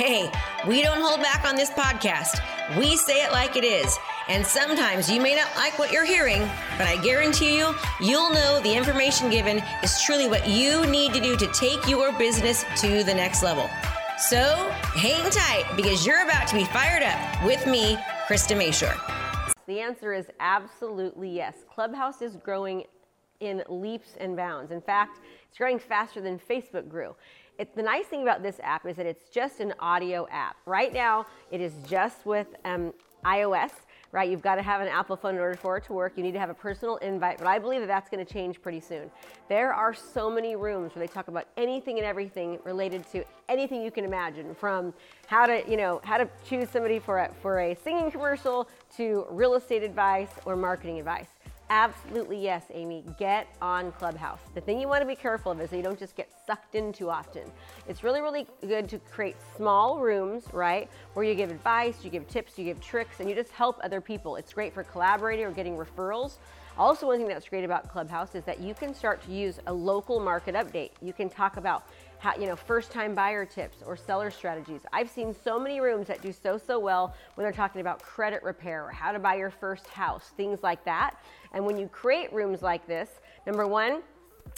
Hey, we don't hold back on this podcast. We say it like it is. And sometimes you may not like what you're hearing, but I guarantee you, you'll know the information given is truly what you need to do to take your business to the next level. So hang tight because you're about to be fired up with me, Krista Mashore. The answer is absolutely yes. Clubhouse is growing in leaps and bounds. In fact, it's growing faster than Facebook grew. It, the nice thing about this app is that it's just an audio app. Right now, it is just with um, iOS right? You've got to have an Apple phone in order for it to work. You need to have a personal invite, but I believe that that's going to change pretty soon. There are so many rooms where they talk about anything and everything related to anything you can imagine, from how to, you know, how to choose somebody for a, for a singing commercial to real estate advice or marketing advice. Absolutely yes, Amy. Get on Clubhouse. The thing you want to be careful of is that you don't just get sucked in too often. It's really, really good to create small rooms, right, where you give advice, you give tips, you give tricks, and you just help other people. It's great for collaborating or getting referrals. Also, one thing that's great about Clubhouse is that you can start to use a local market update. You can talk about how, you know, first time buyer tips or seller strategies. I've seen so many rooms that do so, so well when they're talking about credit repair or how to buy your first house, things like that. And when you create rooms like this, number one,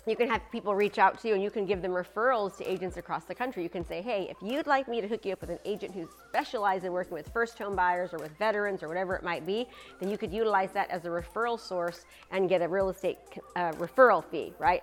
you can have people reach out to you and you can give them referrals to agents across the country. You can say, hey, if you'd like me to hook you up with an agent who specializes in working with first home buyers or with veterans or whatever it might be, then you could utilize that as a referral source and get a real estate uh, referral fee, right?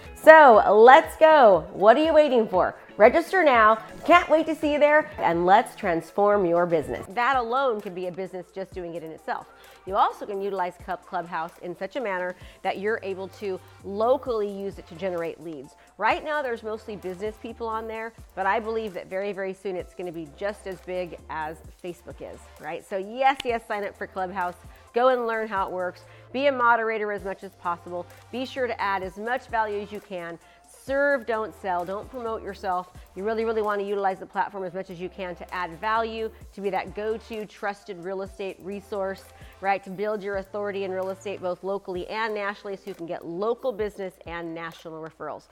So let's go. What are you waiting for? Register now. Can't wait to see you there. And let's transform your business. That alone can be a business just doing it in itself. You also can utilize Clubhouse in such a manner that you're able to locally use it to generate leads. Right now, there's mostly business people on there, but I believe that very, very soon it's going to be just as big as Facebook is, right? So, yes, yes, sign up for Clubhouse. Go and learn how it works. Be a moderator as much as possible. Be sure to add as much value as you can. Serve, don't sell. Don't promote yourself. You really, really want to utilize the platform as much as you can to add value, to be that go to trusted real estate resource, right? To build your authority in real estate both locally and nationally so you can get local business and national referrals.